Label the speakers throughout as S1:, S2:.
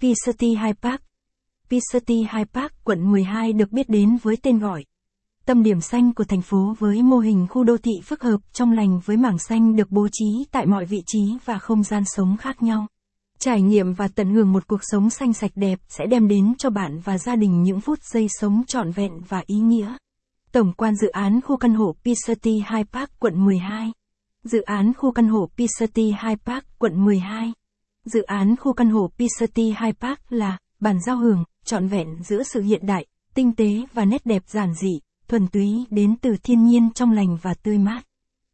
S1: Pisati High Park Pisati High Park, quận 12 được biết đến với tên gọi Tâm điểm xanh của thành phố với mô hình khu đô thị phức hợp trong lành với mảng xanh được bố trí tại mọi vị trí và không gian sống khác nhau. Trải nghiệm và tận hưởng một cuộc sống xanh sạch đẹp sẽ đem đến cho bạn và gia đình những phút giây sống trọn vẹn và ý nghĩa. Tổng quan dự án khu căn hộ Pisati High Park quận 12 Dự án khu căn hộ Pisati High Park quận 12 Dự án khu căn hộ P-City High Park là bản giao hưởng, trọn vẹn giữa sự hiện đại, tinh tế và nét đẹp giản dị, thuần túy đến từ thiên nhiên trong lành và tươi mát.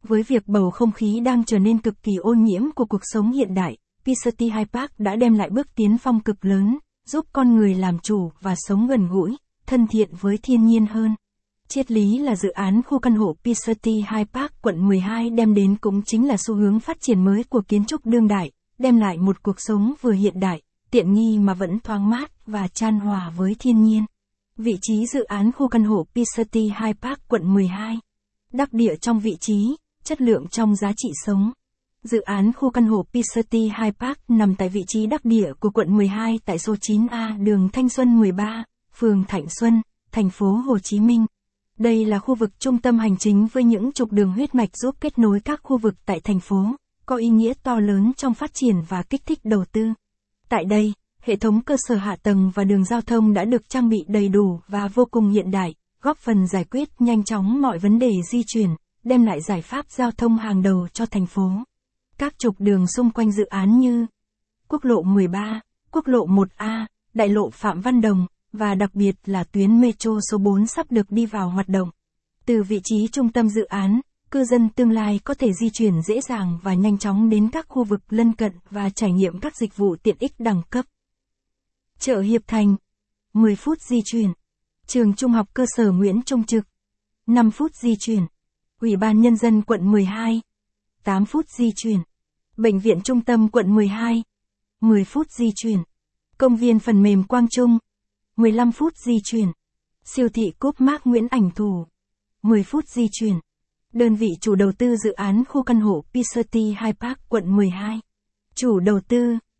S1: Với việc bầu không khí đang trở nên cực kỳ ô nhiễm của cuộc sống hiện đại, P-City High Park đã đem lại bước tiến phong cực lớn, giúp con người làm chủ và sống gần gũi, thân thiện với thiên nhiên hơn. Triết lý là dự án khu căn hộ P-City High Park quận 12 đem đến cũng chính là xu hướng phát triển mới của kiến trúc đương đại, đem lại một cuộc sống vừa hiện đại, tiện nghi mà vẫn thoáng mát và chan hòa với thiên nhiên. Vị trí dự án khu căn hộ Pisati High Park quận 12. Đắc địa trong vị trí, chất lượng trong giá trị sống. Dự án khu căn hộ Pisati High Park nằm tại vị trí đắc địa của quận 12 tại số 9A đường Thanh Xuân 13, phường Thạnh Xuân, thành phố Hồ Chí Minh. Đây là khu vực trung tâm hành chính với những trục đường huyết mạch giúp kết nối các khu vực tại thành phố, có ý nghĩa to lớn trong phát triển và kích thích đầu tư. Tại đây, hệ thống cơ sở hạ tầng và đường giao thông đã được trang bị đầy đủ và vô cùng hiện đại, góp phần giải quyết nhanh chóng mọi vấn đề di chuyển, đem lại giải pháp giao thông hàng đầu cho thành phố. Các trục đường xung quanh dự án như Quốc lộ 13, Quốc lộ 1A, Đại lộ Phạm Văn Đồng, và đặc biệt là tuyến metro số 4 sắp được đi vào hoạt động. Từ vị trí trung tâm dự án, cư dân tương lai có thể di chuyển dễ dàng và nhanh chóng đến các khu vực lân cận và trải nghiệm các dịch vụ tiện ích đẳng cấp. Chợ Hiệp Thành 10 phút di chuyển. Trường Trung học cơ sở Nguyễn Trung Trực 5 phút di chuyển. Ủy ban Nhân dân quận 12 8 phút di chuyển. Bệnh viện Trung tâm quận 12 10 phút di chuyển. Công viên phần mềm Quang Trung 15 phút di chuyển. Siêu thị Cốp Mác Nguyễn Ảnh Thủ 10 phút di chuyển. Đơn vị chủ đầu tư dự án khu căn hộ P-City High Park, quận 12. Chủ đầu tư